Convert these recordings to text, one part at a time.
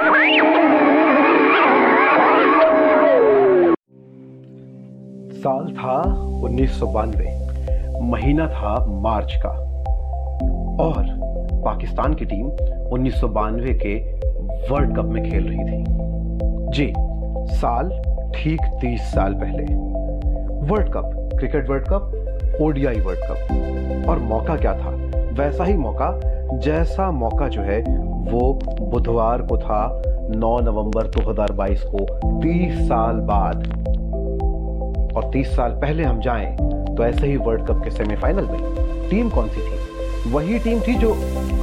साल था उन्नीस महीना था मार्च का। और पाकिस्तान की टीम उन्नीस के वर्ल्ड कप में खेल रही थी। जी, साल ठीक तीस साल पहले। World cup, cricket world cup, ODI world cup. और मौका क्या था? वैसा ही मौका जैसा मौका जो है, वो बुधवार को था 9 नवंबर 2022 को 30 साल बाद। और 30 साल पहले हम जाएँ तो ऐसे ही वर्ल्ड कप के सेमीफाइनल में, टीम कौन सी थी? वही टीम थी जो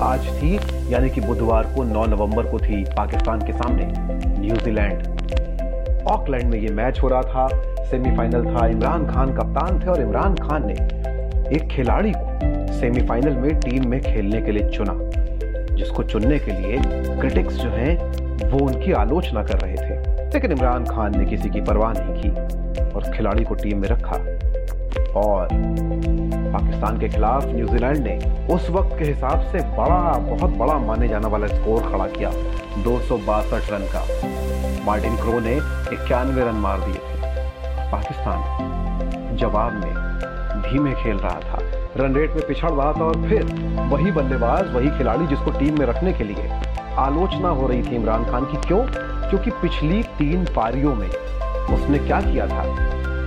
आज थी, यानी कि बुधवार को 9 नवंबर को थी पाकिस्तान के सामने, न्यूजीलैंड। ऑकलैंड में ये मैच हो रहा था सेमीफाइनल था, इमरान खान कप्तान थे और इमरान खान ने एक खिलाड़ी को सेमीफाइनल में टीम में खेलने के लिए चुना, जिसको चुनने के लिए क्रिटिक्स जो हैं, वो उनकी आलोचना कर रहे थे। लेकिन इमरान खान ने किसी की परवाह नहीं की और खिलाड़ी को टीम में रखा। और पाकिस्तान के खिलाफ न्यूजीलैंड ने उस वक्त के हिसाब से बड़ा, बहुत बड़ा माने जाने वाला स्कोर खड़ा किया, दो सौ बासठ रन का। मार्टिन क्रो ने इक्यानवे रन मार दिए थे। पाकिस्तान जवाब में धीमे खेल रहा था। रन रेट में पिछड़ रहा था और फिर वही बल्लेबाज, वही खिलाड़ी जिसको टीम में रखने के लिए आलोचना हो रही थी इमरान खान की। क्यों? क्योंकि पिछली तीन पारियों में उसने क्या किया था?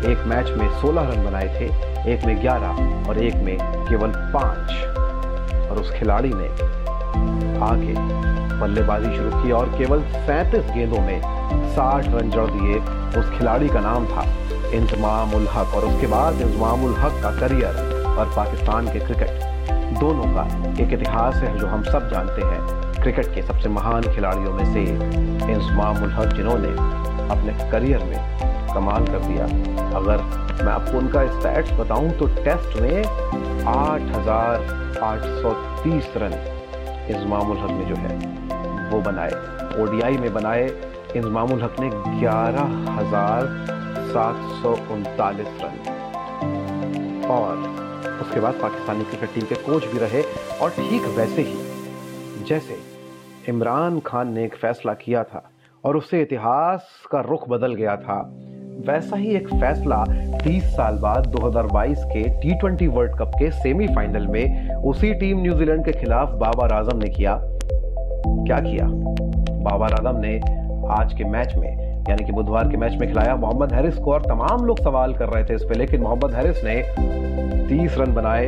एक मैच में 16 रन बनाए थे, एक में 11 और एक में केवल पाँच। और उस खिलाड़ी ने आके बल्लेबाजी शुरू की और केवल सैंतीस गेंदों में 60 रन जड़ दिए। उस खिलाड़ी का नाम था इंतमाम उल हक और उसके बाद इंतमाम उल हक का करियर। और पाकिस्तान के क्रिकेट। दोनों का एक इतिहास है जो हम सब जानते हैं। क्रिकेट के सबसे महान खिलाड़ियों में से हक, जिन्होंने अपने करियर में कमाल कर दिया। अगर मैं आपको उनका स्टैट्स बताऊँ तो टेस्ट में आठ हज़ार आठ सौ तीस रन इंतमाम हक ने जो है, वो बनाए। ओडीआई में बनाए। इंतमाम हक ने ग्यारह हज़ार सात सौ उनतालीस रन। और उसके बाद पाकिस्तानी क्रिकेट टीम के कोच भी रहे और ठीक वैसे ही, जैसे इमरान खान ने एक फैसला किया था और उससे इतिहास का रुख बदल गया था, वैसा ही एक फैसला 30 साल बाद 2022 के टी वर्ल्ड कप के सेमीफाइनल में उसी टीम न्यूजीलैंड के खिलाफ बाबर आज़म ने किया। क्या किया? बाबर आज़म ने आज के मैच में, यानी कि बुधवार के मैच में खिलाया मोहम्मद हैरिस को और तमाम लोग सवाल कर रहे थे इस पर लेकिन मोहम्मद हैरिस ने तीस रन बनाए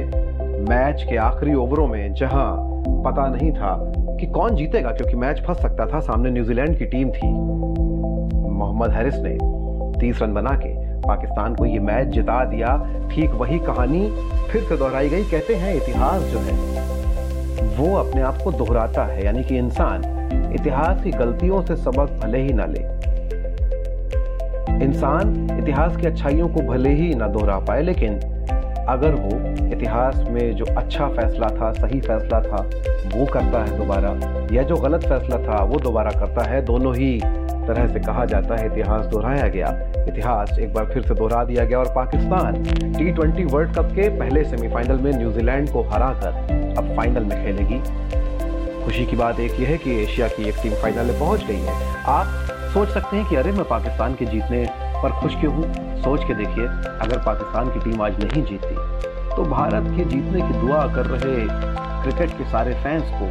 मैच के आखिरी ओवरों में, जहाँ पता नहीं था कि कौन जीतेगा, क्योंकि मैच फंस सकता था, सामने न्यूजीलैंड की टीम थी। मोहम्मद हैरिस ने तीस रन बना के पाकिस्तान को ये मैच जिता दिया। ठीक वही कहानी फिर से दोहराई गई। कहते हैं, इतिहास जो है, वो अपने आप को दोहराता है, यानी कि इंसान इतिहास की गलतियों से सबक भले ही ना ले। इंसान इतिहास की अच्छाइयों को भले ही ना दोहरा पाए, लेकिन अगर वो इतिहास में जो अच्छा फैसला था, सही फैसला था, वो करता है दोबारा। या जो गलत फैसला था, वो दोबारा करता है। दोनों ही तरह से कहा जाता है, इतिहास दोहराया गया। इतिहास एक बार फिर से दोहरा दिया गया और Pakistan T twenty world cup के पहले सेमीफाइनल में न्यूजीलैंड को हराकर अब फाइनल में खेलेगी। खुशी की बात एक यह है कि एशिया की एक टीम फाइनल में पहुँच गई है। आप सोच सकते हैं कि अरे, मैं पाकिस्तान के जीतने पर खुश क्यों हूँ? सोच के देखिए, अगर पाकिस्तान की टीम आज नहीं जीतती तो भारत के जीतने की दुआ कर रहे क्रिकेट के सारे फैंस को,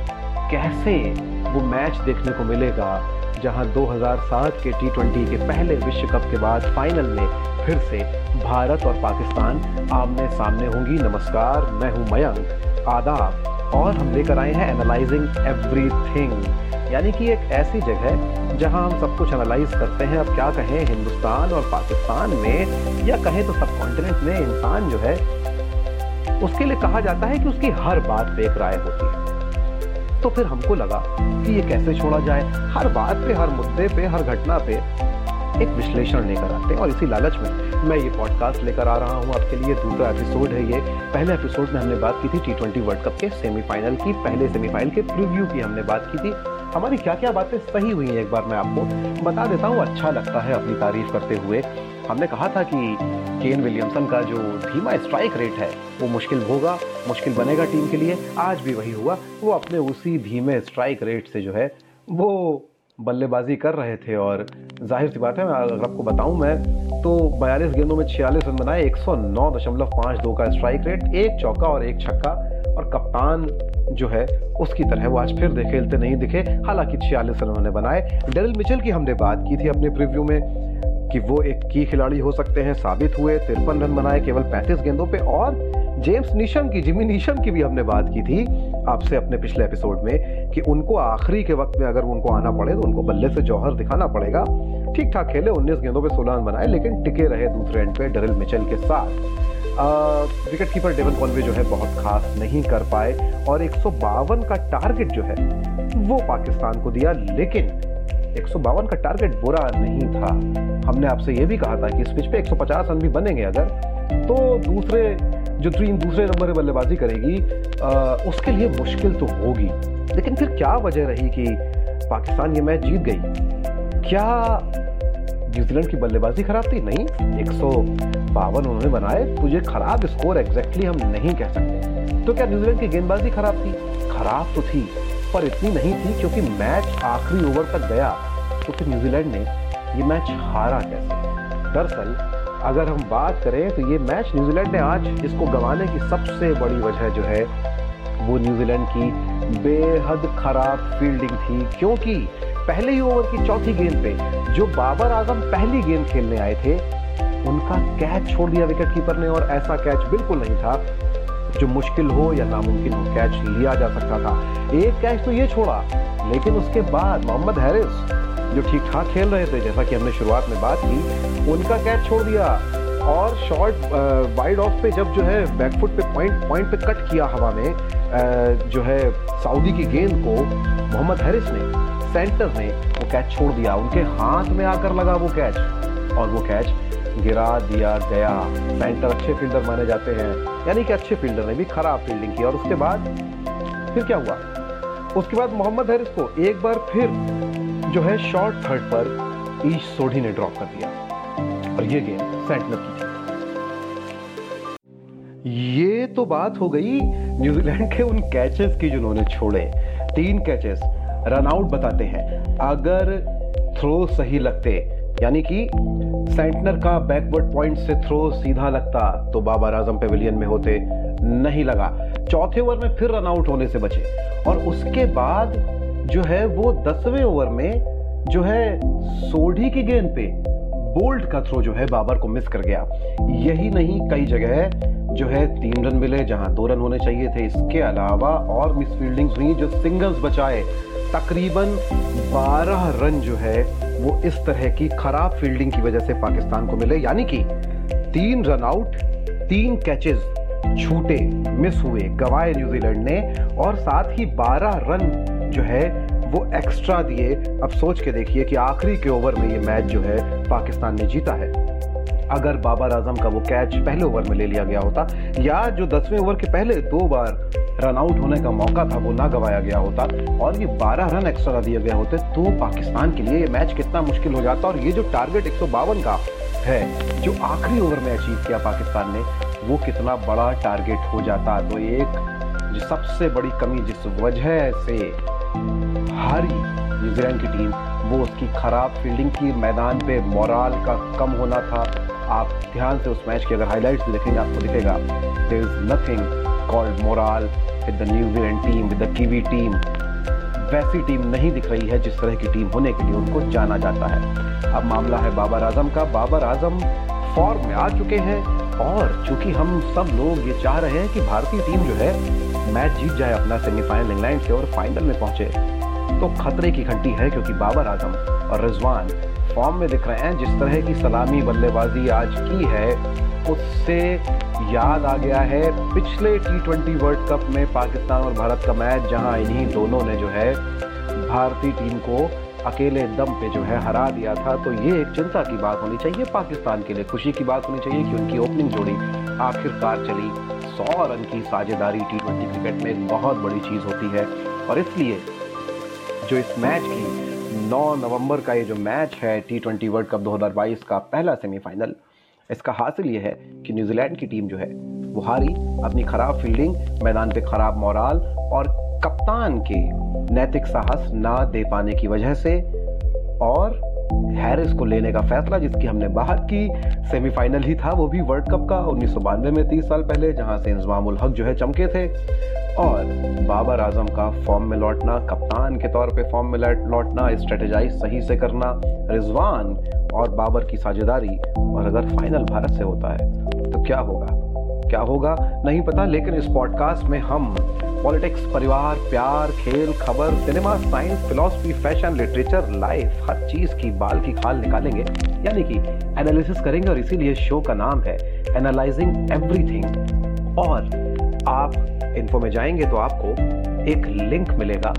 कैसे वो मैच देखने को मिलेगा, जहाँ 2007 के टी के पहले विश्व कप के बाद फाइनल में फिर से भारत और पाकिस्तान आमने सामने होंगी। नमस्कार, मैं हूँ मयंक। आदाब। और हम लेकर आए हैं एनालाइजिंग एवरीथिंग यानी कि एक ऐसी जगह जहाँ हम सब कुछ एनालाइज करते हैं। अब क्या कहें, हिंदुस्तान और पाकिस्तान में, या कहें तो सब कॉन्टिनेंट में, इंसान जो है उसके लिए कहा जाता है कि उसकी हर बात पे एक राय होती है। तो फिर हमको लगा कि ये कैसे छोड़ा जाए? हर बात पे, हर मुद्दे पे, हर घटना पे एक विश्लेषण लेकर आते हैं और इसी लालच में मैं ये पॉडकास्ट लेकर आ रहा हूँ। आपके लिए दूसरा एपिसोड है ये। पहले एपिसोड में हमने बात की थी टी ट्वेंटी वर्ल्ड कप के सेमीफाइनल की, पहले सेमीफाइनल के प्रीव्यू की हमने बात की थी। हमारी क्या क्या बातें सही हुई हैं एक बार मैं आपको बता देता हूँ। अच्छा लगता है अपनी तारीफ़ करते हुए। हमने कहा था कि केन विलियमसन का जो धीमा स्ट्राइक रेट है, वो मुश्किल होगा, मुश्किल बनेगा टीम के लिए। आज भी वही हुआ। वो अपने उसी धीमे स्ट्राइक रेट से जो है, वो बल्लेबाजी कर रहे थे और ज़ाहिर सी बात है, मैं अगर आपको बताऊँ मैं तो बयालीस गेंदों में छियालीस रन बनाए, एक सौ नौ दशमलव पाँच दो का स्ट्राइक रेट एक चौका और एक छक्का। और कप्तान जो है, उसकी तरह वो आज फिर खेलते नहीं दिखे। हालाँकि छियालीस रन उन्होंने बनाए। डेरिल मिचेल की हमने बात की थी अपने प्रिव्यू में। कि वो एक की खिलाड़ी हो सकते हैं। साबित हुए, तिरपन रन बनाए केवल पैंतीस गेंदों पे और जेम्स निशम की, जिमी निशम की भी हमने बात की थी आपसे अपने पिछले एपिसोड में कि उनको आखिरी के वक्त में अगर उनको आना पड़े तो उनको बल्ले से जौहर दिखाना पड़ेगा। ठीक ठाक खेले 19 गेंदों पे 16 रन बनाए, लेकिन टिके रहे दूसरे एंड पे डरिल मिचेल के साथ। विकेट कीपर डेवन कॉनवे जो है बहुत खास नहीं कर पाए और एक सौ बावन का टारगेट जो है वो पाकिस्तान को दिया, लेकिन एक का टारगेट बुरा नहीं था। हमने आपसे ये भी कहा था कि इस पिच पे 150 रन भी बनेंगे अगर तो दूसरे जो टीम दूसरे नंबर पर बल्लेबाजी करेगी आ, उसके लिए मुश्किल तो होगी। लेकिन फिर क्या वजह रही कि पाकिस्तान ये मैच जीत गई? क्या न्यूजीलैंड की बल्लेबाजी खराब थी? नहीं एक उन्होंने बनाए तो ये खराब स्कोर एग्जैक्टली हम नहीं कह सकते। तो क्या न्यूजीलैंड की गेंदबाजी खराब थी? खराब तो थी पर इतनी नहीं थी क्योंकि मैच आखिरी ओवर तक गया। तो फिर न्यूजीलैंड ने ये मैच हारा कैसे? दरअसल, अगर हम बात करें तो ये मैच न्यूजीलैंड ने आज इसको गंवाने की सबसे बड़ी वजह जो है, वो न्यूजीलैंड की बेहद खराब फील्डिंग थी। क्योंकि पहले ही ओवर की चौथी गेंद पे जो बाबर आज़म पहली गेंद खेलने आए थे, उनका कैच छोड़ दिया विकेट कीपर ने और ऐसा कैच बिल्कुल नहीं था जो मुश्किल हो या नामुमकिन हो कैच लिया जा सकता था। एक कैच तो ये छोड़ा, लेकिन उसके बाद मोहम्मद हैरिस जो ठीक ठाक खेल रहे थे, जैसा कि हमने शुरुआत में बात की, उनका कैच छोड़ दिया। और शॉर्ट वाइड ऑफ़ पे जब जो है बैकफुट पे पॉइंट पॉइंट पे कट किया हवा में जो है सऊदी की गेंद को, मोहम्मद हैरिस ने सेंटर ने वो कैच छोड़ दिया। उनके हाथ में आकर लगा वो कैच। और वो कैच गिरा दिया गया। सेंटर अच्छे फील्डर माने जाते हैं। यानी कि अच्छे फील्डर ने भी खराब फील्डिंग की। और उसके बाद फिर क्या हुआ? उसके बाद मोहम्मद हैरिस को एक बार फिर जो है शॉर्ट थर्ड पर ईश सोढ़ी ने ड्रॉप कर दिया। और ये गेम सेंटनर की ये तो बात हो गई न्यूजीलैंड के उन कैचेस की जिन्होंने छोड़े। तीन कैचेस रन आउट बताते हैं। अगर थ्रो सही लगते, यानी कि सेंटनर का बैकवर्ड पॉइंट से थ्रो सीधा लगता तो बाबर आज़म पेविलियन में होते, नहीं लगा। चौथे ओवर में फिर रन आउट होने से बचे। और उसके बाद जो है वो दसवें ओवर में जो है सोढ़ी की गेंद पे बोल्ट का थ्रो जो है बाबर को मिस कर गया। यही नहीं, कई जगह जो है तीन रन मिले जहाँ दो रन होने चाहिए थे। इसके अलावा और मिस फील्डिंग्स हुई जो सिंगल्स बचाए। तकरीबन 12 रन जो है वो इस तरह की खराब फील्डिंग की वजह से पाकिस्तान को मिले। यानी कि तीन रन आउट तीन कैचेस छूटे मिस हुए गवाए न्यूजीलैंड ने। और साथ ही 12 रन जो है, वो एक्स्ट्रा दिए। अब सोच के देखिए कि आखिरी के ओवर में ये मैच जो है, पाकिस्तान ने जीता है। अगर बाबर आज़म का वो कैच पहले ओवर में ले लिया गया होता, या जो दसवें ओवर के पहले दो बार रन आउट होने का मौका था, वो ना गवाया गया होता, और ये 12 रन एक्स्ट्रा दिए गए होते तो पाकिस्तान के लिए ये मैच कितना मुश्किल हो जाता, और ये जो टारगेट एक सौ बावन का है, जो आखिरी ओवर में अचीव किया पाकिस्तान ने, वो कितना बड़ा टारगेट हो जाता। तो एक सबसे बड़ी कमी जिस वजह से हारी न्यूजीलैंड की टीम, वो उसकी खराब फील्डिंग की मैदान पे मोराल का कम होना था। आप ध्यान से उस मैच की अगर हाइलाइट्स देखेंगे, आपको दिखेगा there is nothing called morale with the New Zealand team with the Kiwi team वैसी टीम नहीं दिख रही है जिस तरह की टीम होने के लिए उनको जाना जाता है। अब मामला है बाबर आज़म का। बाबर आज़म फॉर्म में आ चुके हैं और चूँकि हम सब लोग ये चाह रहे हैं कि भारतीय टीम जो है मैच जीत जाए अपना सेमीफाइनल इंग्लैंड से और फाइनल में पहुँचे तो खतरे की घंटी है क्योंकि बाबर आज़म और रिजवान फॉर्म में दिख रहे हैं, जिस तरह की सलामी बल्लेबाजी आज की है, उससे याद आ गया है पिछले टी ट्वेंटी वर्ल्ड कप में पाकिस्तान और भारत का मैच, जहाँ इन्हीं दोनों ने जो है भारतीय टीम को अकेले दम पे जो है हरा दिया था। तो ये एक चिंता की बात होनी चाहिए पाकिस्तान के लिए, खुशी की बात होनी चाहिए कि उनकी ओपनिंग जोड़ी आखिरकार चली। सौ रन की साझेदारी टी ट्वेंटी क्रिकेट में बहुत बड़ी चीज़ होती है। और इसलिए जो इस मैच की 9 नवंबर का ये जो मैच है टी ट्वेंटी वर्ल्ड कप 2022 का पहला सेमीफाइनल, इसका हासिल ये है कि न्यूजीलैंड की टीम जो है, वो हारी अपनी खराब फील्डिंग, मैदान पे खराब मोराल और कप्तान के नैतिक साहस ना दे पाने की वजह से और हैरिस को लेने का फैसला जिसकी हमने बात की। सेमीफाइनल ही था, वो भी वर्ल्ड कप का, उन्नीस सौ बानवे में तीस साल पहले, जहाँ से इंजमामुल हक जो है चमके थे। और बाबर आज़म का फॉर्म में लौटना, कप्तान के तौर पे फॉर्म में लौटना स्ट्रेटेजाइज सही से करना, रिजवान और बाबर की साझेदारी। और अगर फाइनल भारत से होता है तो क्या होगा? क्या होगा? नहीं पता, लेकिन इस पॉडकास्ट में हम पॉलिटिक्स परिवार, प्यार, खेल, खबर cinema science philosophy fashion literature life हर चीज़ की बाल की खाल निकालेंगे, यानी कि एनालिसिस करेंगे और इसीलिए शो का नाम है एनालाइजिंग एवरीथिंग और आप इन्फो में जाएँगे तो आपको एक लिंक मिलेगा,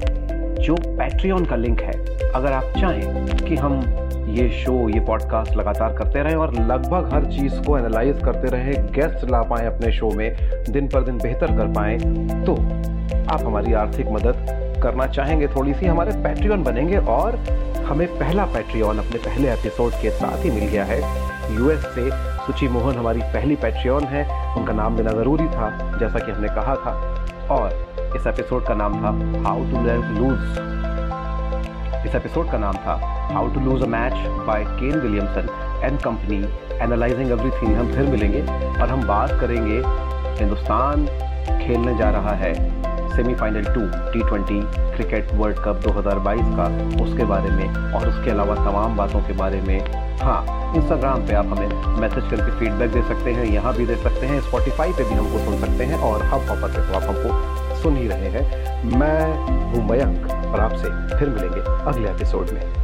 जो पैट्रियन का लिंक है। अगर आप चाहें कि हम ये शो ये पॉडकास्ट लगातार करते रहें और लगभग हर चीज़ को एनालाइज करते रहें गेस्ट ला पाएँ अपने शो में, दिन पर दिन बेहतर कर पाएँ। तो आप हमारी आर्थिक मदद करना चाहेंगे थोड़ी सी हमारे पैट्रियन बनेंगे और हमें पहला पैट्रियन अपने पहले एपिसोड के साथ ही मिल गया है। यूएस से सुची मोहन हमारी पहली पैट्रियन है। उनका नाम देना ज़रूरी था, जैसा कि हमने कहा था। और इस एपिसोड का नाम था हाउ टू लूज इस एपिसोड का नाम था how to lose a match by Ken Williamson and company analysing everything हम फिर मिलेंगे और हम बात करेंगे हिंदुस्तान खेलने जा रहा है semifinal two T twenty cricket world cup 2022 का। उसके बारे में और उसके अलावा तमाम बातों के बारे में। हाँ इंस्टाग्राम पे आप हमें मैसेज करके फीडबैक दे सकते हैं, यहाँ भी दे सकते हैं स्पॉटिफाई पे भी हमको सुन सकते हैं और हब हॉपर पे तो आप हमको सुन ही रहे हैं। मैं हूँ मयंक और आपसे फिर मिलेंगे अगले एपिसोड में।